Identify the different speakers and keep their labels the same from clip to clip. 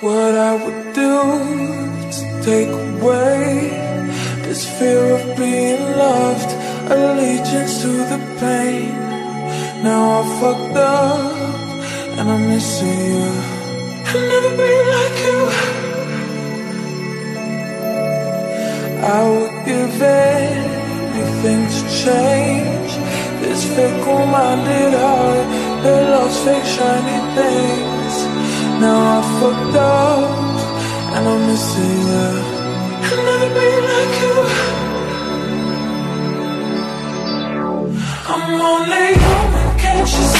Speaker 1: what I would do to take away this fear of being loved, allegiance to the pain. Now I'm fucked up and I'm missing you. I'll never be like you. I would give anything to change this fickle-minded heart that loves fake shiny things. Now I fucked up and I'm missing you. I'll never be like you. I'm only human, can't you see?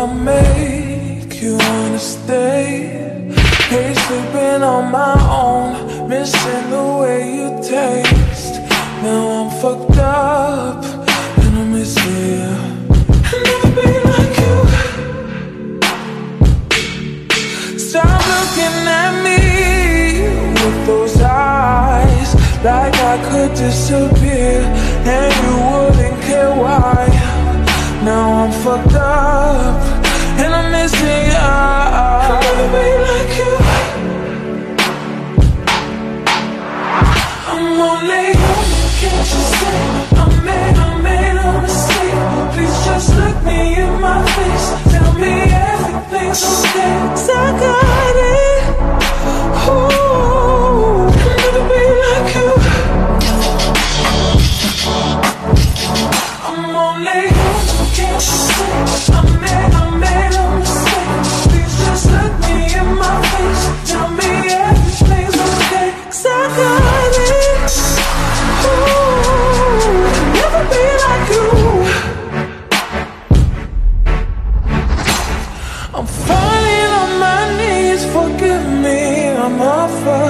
Speaker 1: I make you wanna stay? Hate sleeping on my own, missing the way you taste. Now I'm fucked up and I'm missing you. I'll never be like you. Stop looking at me with those eyes, like I could disappear and you wouldn't care why. Now I'm fucked up and I'm missing never be like you. I'm only human, can't you see?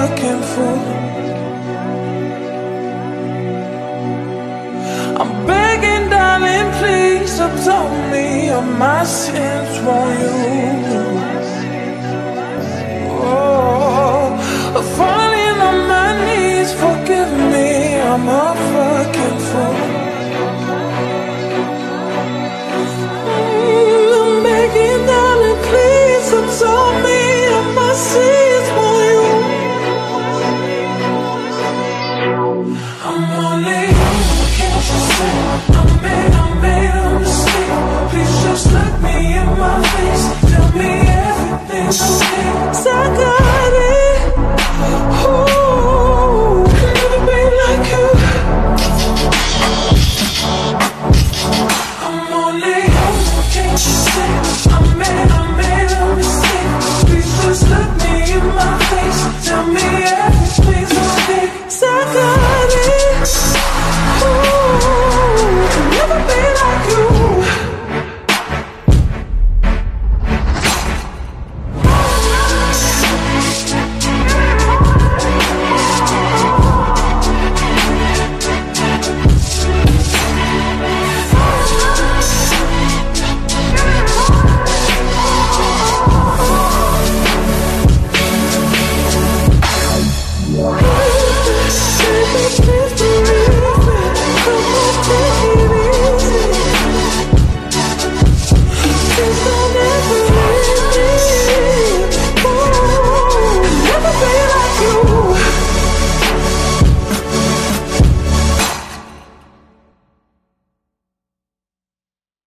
Speaker 1: Fucking fool. I'm begging, darling, please absolve me of my sins, won't you? Oh, falling on my knees, forgive me, I'm a She said, I'm a man, I'm